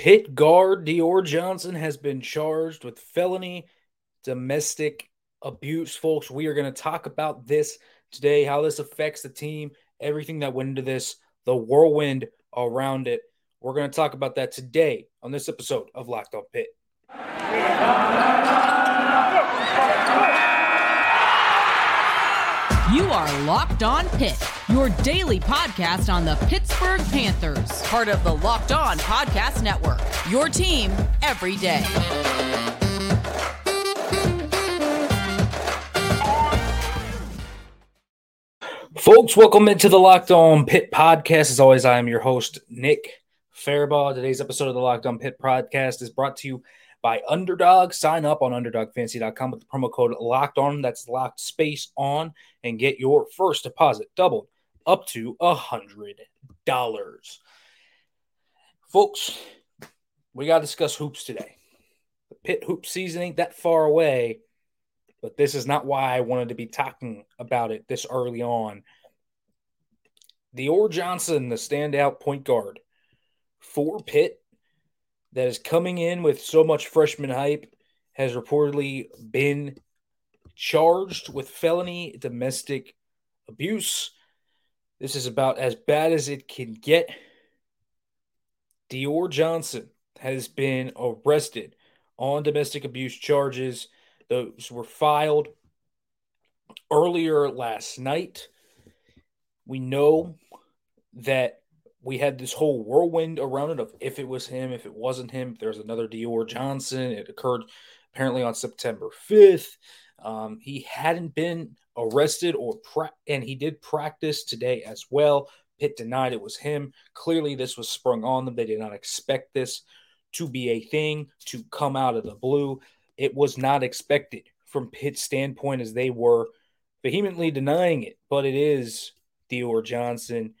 Pitt guard Dior Johnson has been charged with felony domestic abuse, folks. We are going to talk about this today, how this affects the team, everything that went into this, the whirlwind around it. We're going to talk about that today on this episode of Locked On Pitt. You are Locked On Pitt, your daily podcast on the Pittsburgh Panthers, part of the Locked On Podcast Network. Your team every day. Folks, welcome into the Locked On Pitt podcast. As always, I am your host, Nick Faribaugh. Today's episode of the Locked On Pitt podcast is brought to you by Underdog. Sign up on UnderdogFantasy.com with the promo code Locked On. That's locked space on, and get your first deposit doubled up to a hundred dollars. Folks, we got to discuss hoops today. The Pitt hoop season ain't that far away, but this is not why I wanted to be talking about it this early on. Dior Johnson, the standout point guard for Pitt, that is coming in with so much freshman hype, has reportedly been charged with felony domestic abuse. This is about as bad as it can get. Dior Johnson has been arrested on domestic abuse charges. Those were filed earlier last night. We know that we had this whole whirlwind around it of if it was him, if it wasn't him, if there's another Dior Johnson. It occurred apparently on September 5th. Um, he hadn't been arrested or pra- and he did practice today as well. Pitt denied it was him. Clearly, this was sprung on them. They did not expect this to be a thing to come out of the blue. It was not expected from Pitt's standpoint as they were vehemently denying it, but it is Dior Johnson.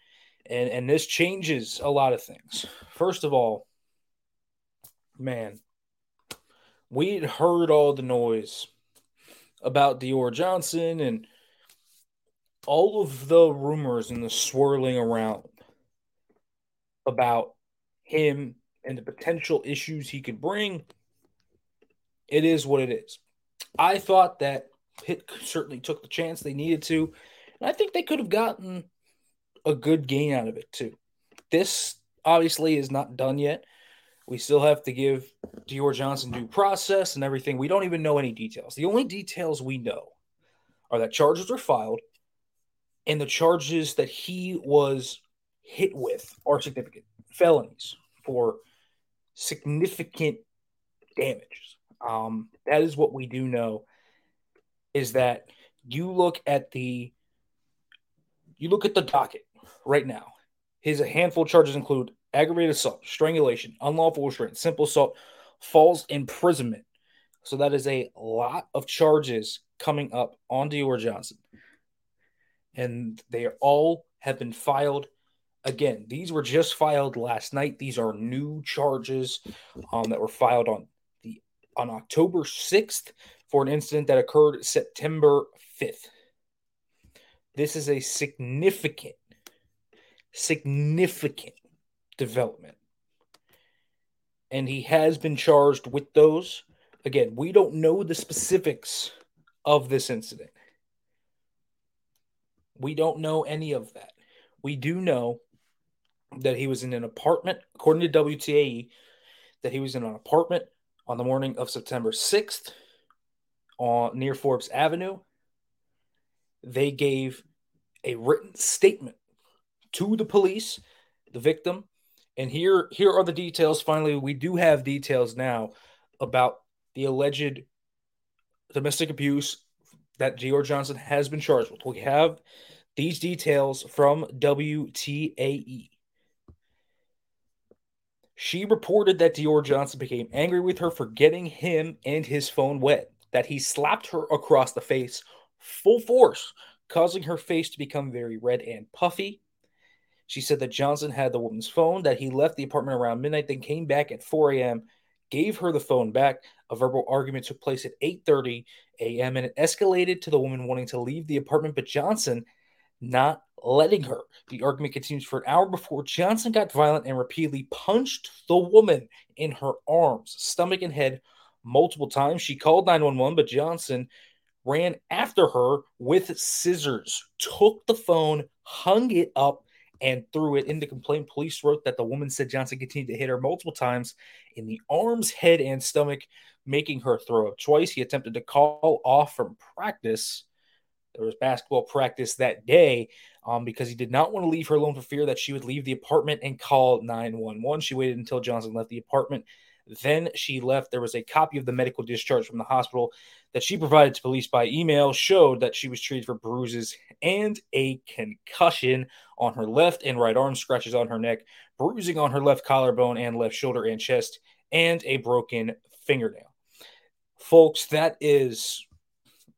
And, and this changes a lot of things. First of all, man, we had heard all the noise about Dior Johnson and all of the rumors and the swirling around about him and the potential issues he could bring. It is what it is. I thought that Pitt certainly took the chance they needed to, and I think they could have gotten a good gain out of it too. This obviously is not done yet. We still have to give Dior Johnson due process and everything. We don't even know any details. The only details we know are that charges were filed and the charges that he was hit with are significant felonies for significant damages. Um, that is what we do know is that you look at the you look at the docket right now. His handful of charges include aggravated assault, strangulation, unlawful restraint, simple assault, false imprisonment. So that is a lot of charges coming up on Dior Johnson. And they all have been filed. Again, these were just filed last night. These are new charges um, that were filed on the on October 6th for an incident that occurred September 5th. This is a significant, significant development. And he has been charged with those. Again, we don't know the specifics of this incident. We don't know any of that. We do know that he was in an apartment, according to WTAE, that he was in an apartment on the morning of September 6th on near Forbes Avenue. They gave a written statement to the police, the victim, and here here are the details. Finally, we do have details now about the alleged domestic abuse that Dior Johnson has been charged with. We have these details from WTAE. She reported that Dior Johnson became angry with her for getting him and his phone wet, that he slapped her across the face full force, causing her face to become very red and puffy. She said that Johnson had the woman's phone, that he left the apartment around midnight, then came back at 4 a.m., gave her the phone back. A verbal argument took place at 8:30 a.m. and it escalated to the woman wanting to leave the apartment, but Johnson not letting her. The argument continues for an hour before Johnson got violent and repeatedly punched the woman in her arms, stomach, and head multiple times. She called 911, but Johnson ran after her with scissors, took the phone, hung it up, and threw it in the complaint. Police wrote that the woman said Johnson continued to hit her multiple times in the arms, head, and stomach, making her throw up twice. He attempted to call off from practice. There was basketball practice that day um, because he did not want to leave her alone for fear that she would leave the apartment and call 911. She waited until Johnson left the apartment. Then she left. There was a copy of the medical discharge from the hospital that she provided to police by email showed that she was treated for bruises and a concussion on her left and right arm, scratches on her neck, bruising on her left collarbone and left shoulder and chest, and a broken fingernail. Folks, that is,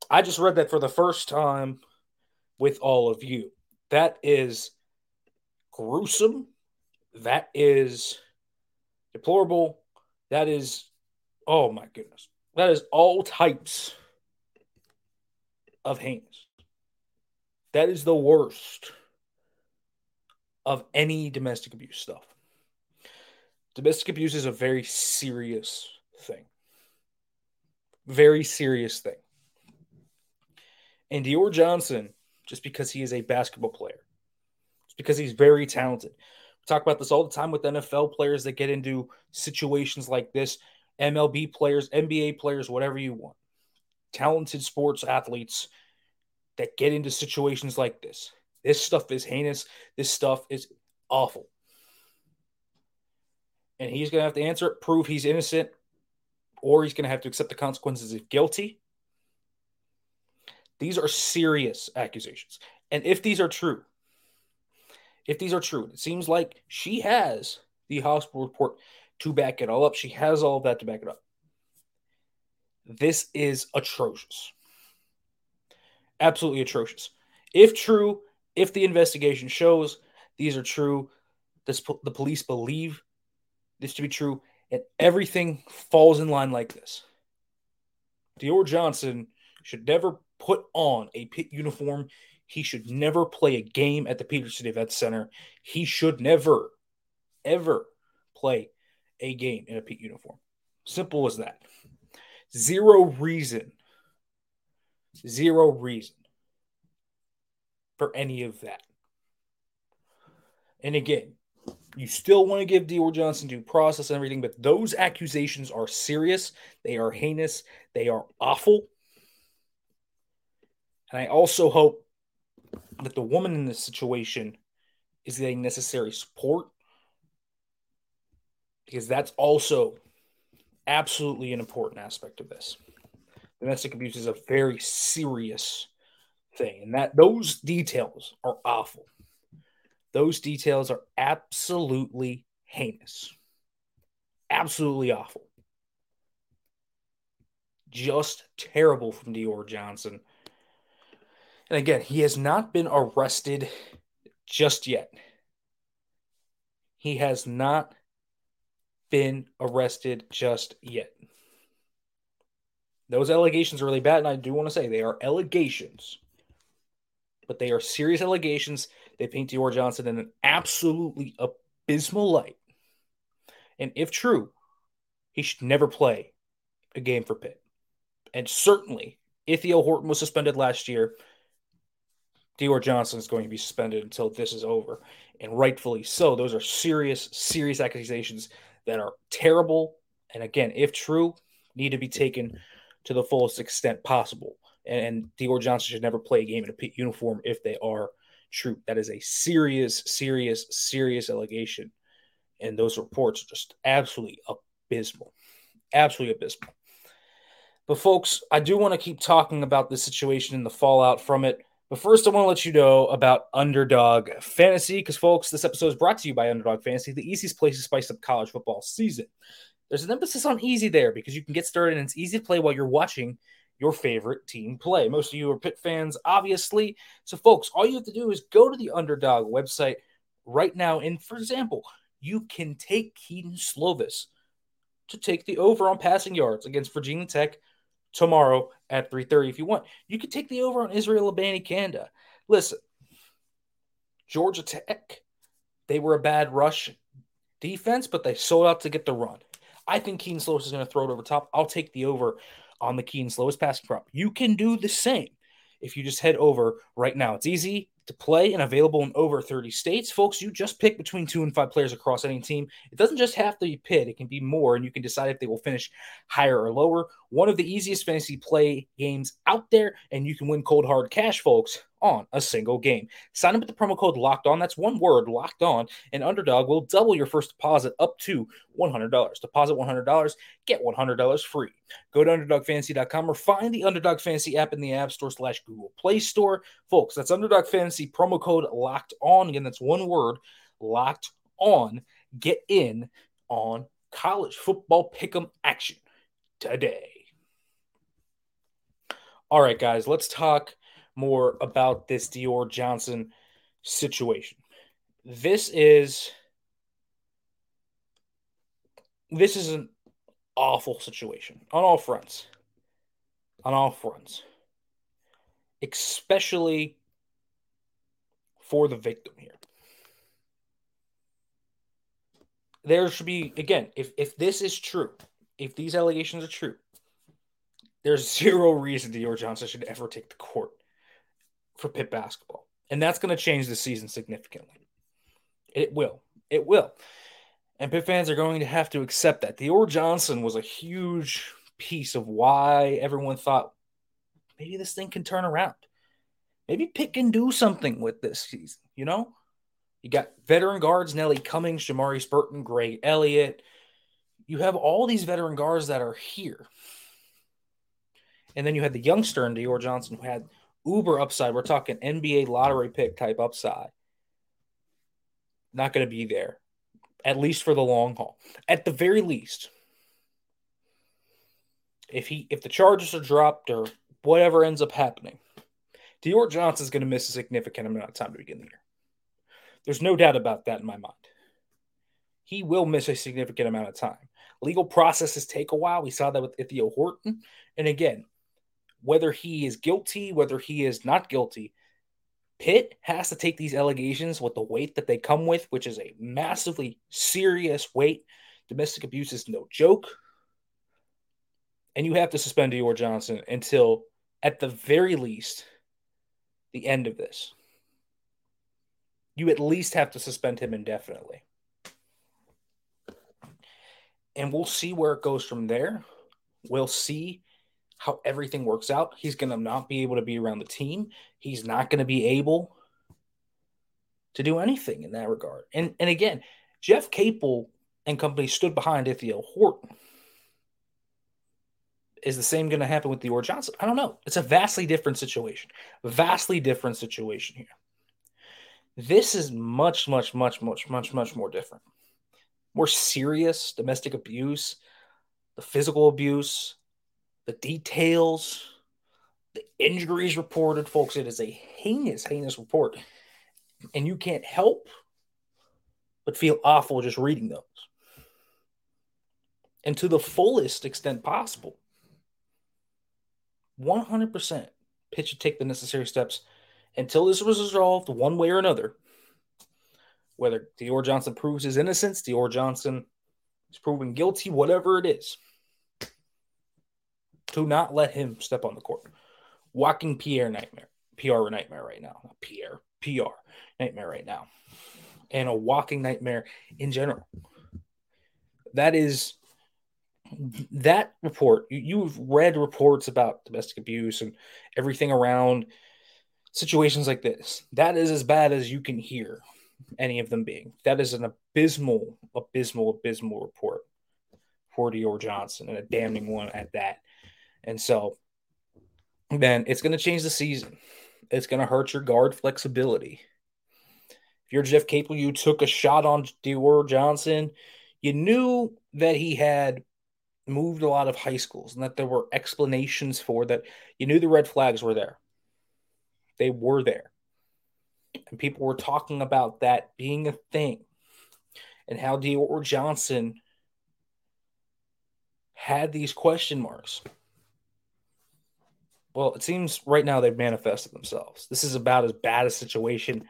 I just read that for the first time with all of you. That is gruesome. That is deplorable. That is, oh my goodness. That is all types of heinous. That is the worst of any domestic abuse stuff. Domestic abuse is a very serious thing. Very serious thing. And Dior Johnson, just because he is a basketball player, just because he's very talented. Talk about this all the time with NFL players that get into situations like this MLB players, NBA players, whatever you want, talented sports athletes that get into situations like this. This stuff is heinous. This stuff is awful. And he's going to have to answer it, prove he's innocent, or he's going to have to accept the consequences if guilty. These are serious accusations. And if these are true, if these are true, it seems like she has the hospital report to back it all up. She has all of that to back it up. This is atrocious. Absolutely atrocious. If true, if the investigation shows these are true, this, the police believe this to be true, and everything falls in line like this. Dior Johnson should never put on a Pitt uniform. He should never play a game at the Petersen Event Center. He should never, ever play a game in a Pete uniform. Simple as that. Zero reason. Zero reason for any of that. And again, you still want to give Dior Johnson due process and everything, but those accusations are serious. They are heinous. They are awful. And I also hope that the woman in this situation is getting necessary support because that's also absolutely an important aspect of this. Domestic abuse is a very serious thing, and that those details are awful. Those details are absolutely heinous, absolutely awful, just terrible from Dior Johnson. And again, he has not been arrested just yet. He has not been arrested just yet. Those allegations are really bad, and I do want to say they are allegations, but they are serious allegations. They paint Dior Johnson in an absolutely abysmal light. And if true, he should never play a game for Pitt. And certainly, Ithiel Horton was suspended last year. Dior Johnson is going to be suspended until this is over, and rightfully so. Those are serious, serious accusations that are terrible and again, if true, need to be taken to the fullest extent possible. And, Dior Johnson should never play a game in a Pitt uniform if they are true. That is a serious, serious, serious allegation. And those reports are just absolutely abysmal. Absolutely abysmal. But, folks, I do want to keep talking about this situation and the fallout from it. But first, I want to let you know about Underdog Fantasy because, folks, this episode is brought to you by Underdog Fantasy, the easiest place to spice up college football season. There's an emphasis on easy there because you can get started and it's easy to play while you're watching your favorite team play. Most of you are Pitt fans, obviously. So, folks, all you have to do is go to the Underdog website right now. And for example, you can take Kedon Slovis to take the over on passing yards against Virginia Tech tomorrow at 3:30 if you want. You could take the over on Israel Abanikanda. Listen, Georgia Tech, they were a bad rush defense, but they sold out to get the run. I think Kedon Slovis is going to throw it over top. I'll take the over on the Kedon Slovis passing prop. You can do the same if you just head over right now. It's easy to play and available in over 30 states. Folks, you just pick between two and five players across any team. It doesn't just have to be Pitt, it can be more, and you can decide if they will finish higher or lower. One of the easiest fantasy play games out there, and you can win cold hard cash, folks, on a single game. Sign up with the promo code locked on. That's one word locked on. And Underdog will double your first deposit up to $100. Deposit $100, get $100 free. Go to UnderdogFantasy.com or find the Underdog Fantasy app in the App Store slash Google Play Store. Folks, that's Underdog Fantasy promo code locked on. Again, that's one word locked on. Get in on college football pick'em action today. All right, guys, let's talk more about this Dior Johnson situation. This is this is an awful situation on all fronts. On all fronts. Especially for the victim here. There should be again, if if this is true, if these allegations are true, there's zero reason Dior Johnson should ever take the court for Pitt basketball. And that's going to change the season significantly. It will. It will. And Pitt fans are going to have to accept that. Dior Johnson was a huge piece of why everyone thought maybe this thing can turn around. Maybe pick and do something with this season, you know? You got veteran guards, Nelly Cummings, Jamarius Burton, Greg Elliott. You have all these veteran guards that are here. And then you had the youngster in Dior Johnson who had – uber upside. We're talking NBA lottery pick type upside. Not going to be there, at least for the long haul. At the very least, if he if the charges are dropped or whatever ends up happening, Dior Johnson is going to miss a significant amount of time to begin the year. There's no doubt about that in my mind. He will miss a significant amount of time. Legal processes take a while. We saw that with Ithiel Horton. And again, whether he is guilty, whether he is not guilty, Pitt has to take these allegations with the weight that they come with, which is a massively serious weight. Domestic abuse is no joke. And you have to suspend Dior Johnson until, at the very least, the end of this. You at least have to suspend him indefinitely. And we'll see where it goes from there. We'll see how everything works out. He's going to not be able to be around the team. He's not going to be able to do anything in that regard. And and again, Jeff Capel and company stood behind Ithiel Horton. Is the same going to happen with Dior Johnson? I don't know. It's a vastly different situation. Vastly different situation here. This is much, much, much, much, much, much more different. More serious domestic abuse, the physical abuse, the details, the injuries reported, folks. It is a heinous, heinous report. And you can't help but feel awful just reading those. And to the fullest extent possible, 100% Pitt should take the necessary steps until this was resolved one way or another. Whether Dior Johnson proves his innocence, Dior Johnson is proven guilty, whatever it is to not let him step on the court. Walking Pierre nightmare, PR nightmare right now. Not Pierre, PR nightmare right now. And a walking nightmare in general. That is that report. You, have read reports about domestic abuse and everything around situations like this. That is as bad as you can hear any of them being. That is an abysmal, abysmal, abysmal report for Dior Johnson and a damning one at that. And so then it's going to change the season. It's going to hurt your guard flexibility. If you're Jeff Capel, you took a shot on Dior Johnson. You knew that he had moved a lot of high schools and that there were explanations for that. You knew the red flags were there. They were there. And people were talking about that being a thing and how Dior Johnson had these question marks. Well, it seems right now they've manifested themselves. This is about as bad a situation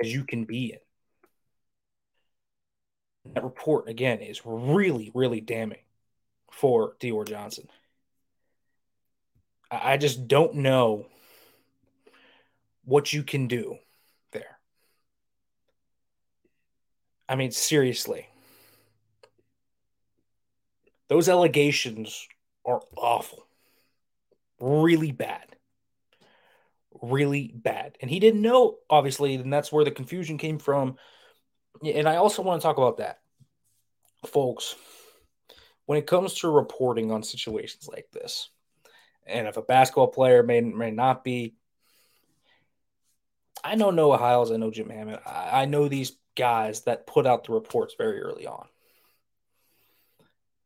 as you can be in. That report, again, is really, really damning for Dior Johnson. I just don't know what you can do there. I mean, seriously. Those allegations are awful. Really bad. Really bad. And he didn't know, obviously, and that's where the confusion came from. And I also want to talk about that. Folks, when it comes to reporting on situations like this, and if a basketball player may may not be, I know Noah Hiles, I know Jim Hammond, I, I know these guys that put out the reports very early on.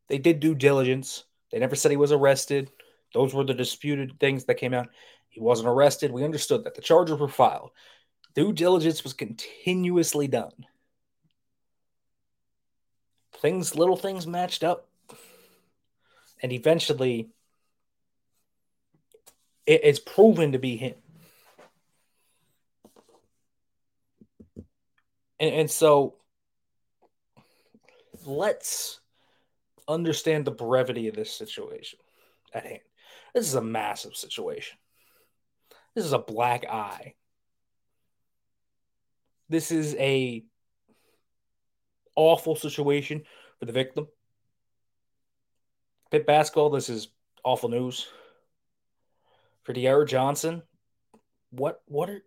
They did due diligence. They never said he was arrested. Those were the disputed things that came out. He wasn't arrested. We understood that the charges were filed. Due diligence was continuously done. Things, little things matched up. And eventually, it, it's proven to be him. And, and so let's understand the brevity of this situation at hand. This is a massive situation. This is a black eye. This is a awful situation for the victim. Pitt basketball, this is awful news. For Dior Johnson, what what are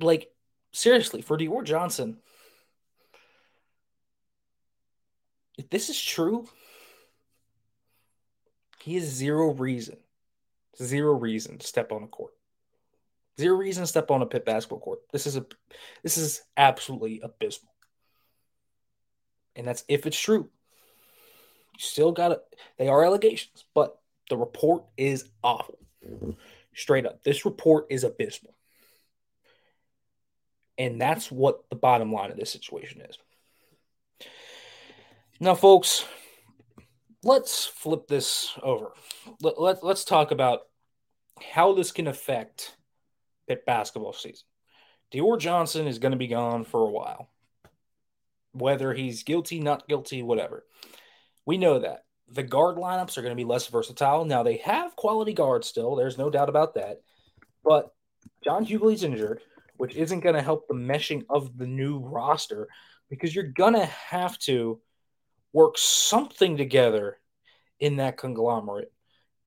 like seriously for Dior Johnson? If this is true, he has zero reason, zero reason to step on a court. Zero reason to step on a Pitt basketball court. This is a this is absolutely abysmal. And that's if it's true. You still got it. They are allegations, but the report is awful. Straight up. This report is abysmal. And that's what the bottom line of this situation is. Now, folks, let's flip this over. Let, let, let's talk about how this can affect Pitt basketball season. Dior Johnson is going to be gone for a while. Whether he's guilty, not guilty, whatever. We know that. The guard lineups are going to be less versatile. Now, they have quality guards still. There's no doubt about that. But John Hugley's injured, which isn't going to help the meshing of the new roster because you're going to have to work something together in that conglomerate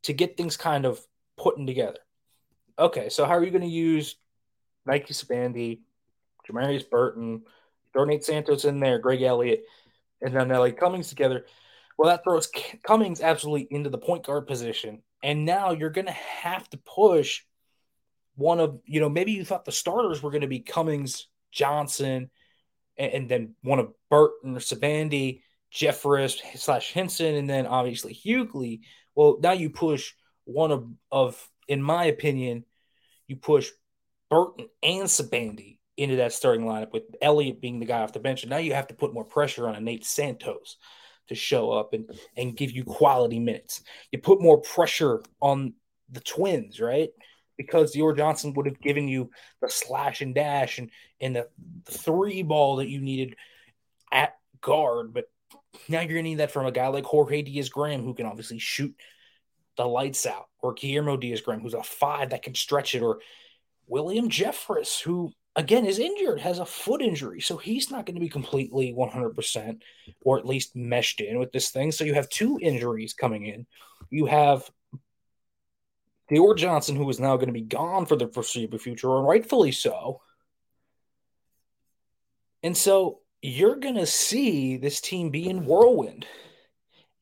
to get things kind of putting together. Okay, so how are you going to use Nike Sibande, Jamarius Burton, throw Nate Santos in there, Greg Elliott, and then LA Cummings together? Well, that throws Cummings absolutely into the point guard position. And now you're going to have to push one of, you know, maybe you thought the starters were going to be Cummings, Johnson, and, and then one of Burton or Sibande Jeffress slash Hinson, and then obviously Hugley. Well, now you push one of, of, in my opinion, you push Burton and Sibande into that starting lineup with Elliott being the guy off the bench. And now you have to put more pressure on a Nate Santos to show up and, and give you quality minutes. You put more pressure on the twins, right? Because Dior Johnson would have given you the slash and dash and, and the, three ball that you needed at guard, but now you're to need that from a guy like Jorge Diaz Graham, who can obviously shoot the lights out, or Guillermo Diaz Graham, who's a five that can stretch it, or William Jeffress, who again is injured, has a foot injury. So he's not going to be completely 100% or at least meshed in with this thing. So you have two injuries coming in. You have Dior Johnson, who is now going to be gone for the foreseeable future, and rightfully so. And so you're going to see this team be in whirlwind.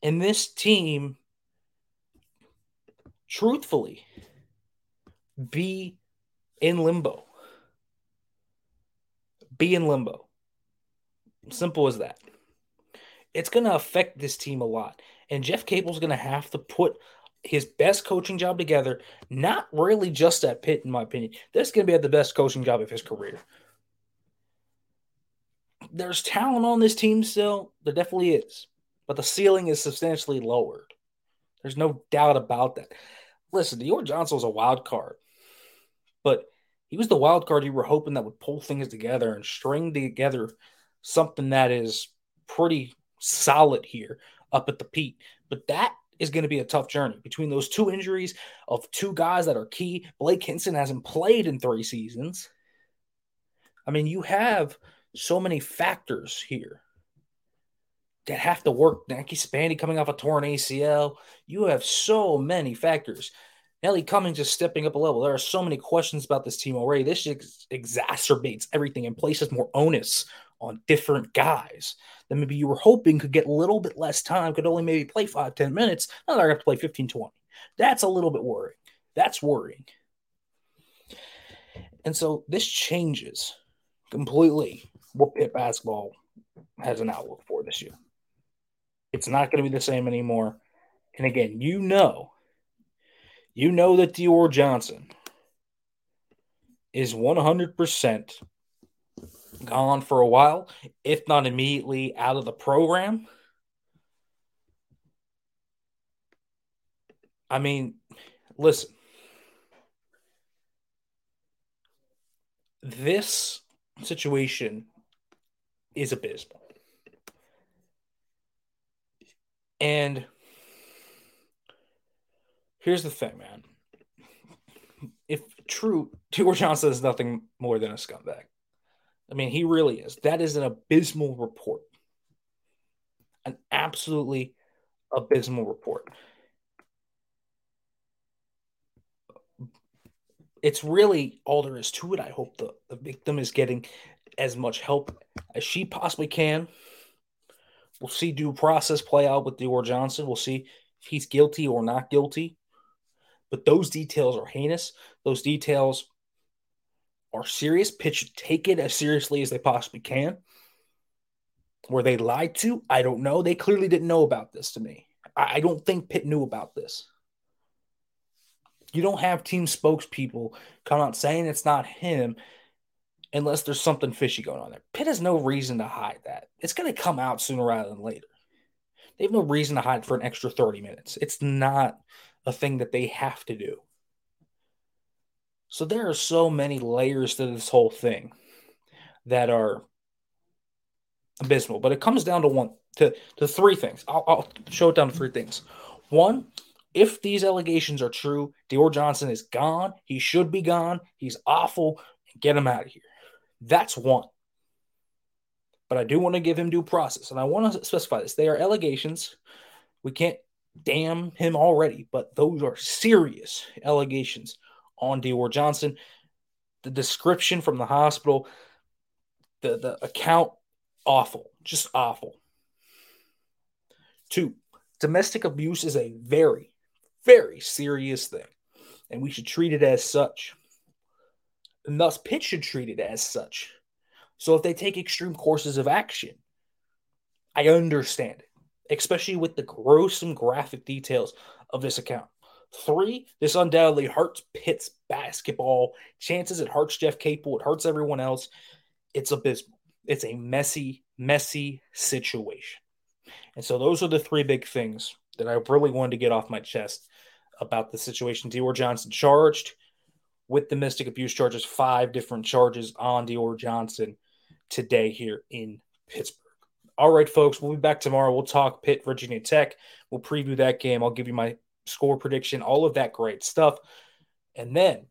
And this team, truthfully, be in limbo. Be in limbo. Simple as that. It's going to affect this team a lot. And Jeff Capel's going to have to put his best coaching job together, not really just at Pitt, in my opinion. This is going to be at the best coaching job of his career there's talent on this team still. There definitely is. But the ceiling is substantially lowered. There's no doubt about that. Listen, Dior Johnson was a wild card, but He was the wild card you were hoping that would pull things together and string together something that is pretty solid here up at the peak. But that is going to be a tough journey between those two injuries of two guys that are key. Blake Hinson hasn't played in three seasons. I mean, you have so many factors here that have to work. Nike Sibande coming off a torn ACL. You have so many factors. Nelly Cummings is stepping up a level. There are so many questions about this team already. This ex- exacerbates everything and places more onus on different guys that maybe you were hoping could get a little bit less time, could only maybe play five, 10 minutes. Now they're going to play 15, 20. That's a little bit worrying. That's worrying. And so this changes completely what Pitt basketball has an outlook for this year. It's not going to be the same anymore. And again, you know, you know that Dior Johnson is 100% gone for a while, if not immediately out of the program. I mean, listen, this situation is abysmal. And here's the thing, man. If true, Dior Johnson is nothing more than a scumbag. I mean, he really is. That is an abysmal report. An absolutely abysmal report. It's really all there is to it. I hope the, the victim is getting as much help as she possibly can. We'll see due process play out with Dior Johnson. We'll see if he's guilty or not guilty. But those details are heinous. Those details are serious. Pitt should take it as seriously as they possibly can. Were they lied to? I don't know. They clearly didn't know about this to me. I don't think Pitt knew about this. You don't have team spokespeople come out saying it's not him unless there's something fishy going on there. Pitt has no reason to hide that. It's going to come out sooner rather than later. They have no reason to hide for an extra 30 minutes. It's not a thing that they have to do. So there are so many layers to this whole thing that are abysmal. But it comes down to one to, to three things. I'll, I'll show it down to three things. One, if these allegations are true, Dior Johnson is gone. He should be gone. He's awful. Get him out of here. That's one. But I do want to give him due process. And I want to specify this. They are allegations. We can't damn him already, but those are serious allegations on Dior Johnson. The description from the hospital, the, the account, awful, just awful. Two, domestic abuse is a very, very serious thing, and we should treat it as such. And thus, Pitt should treat it as such. So if they take extreme courses of action, I understand it, especially with the gruesome graphic details of this account. Three, this undoubtedly hurts Pitt's basketball chances. It hurts Jeff Capel. It hurts everyone else. It's abysmal. It's a messy, messy situation. And so those are the three big things that I really wanted to get off my chest about the situation. Dior Johnson charged with domestic abuse charges, five different charges on Dior Johnson today here in Pittsburgh. All right, folks, we'll be back tomorrow. We'll talk Pitt, Virginia Tech. We'll preview that game. I'll give you my score prediction, all of that great stuff. And then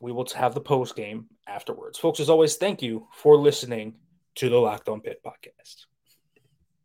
we will have the post game afterwards. Folks, as always, thank you for listening to the Locked On Pitt podcast.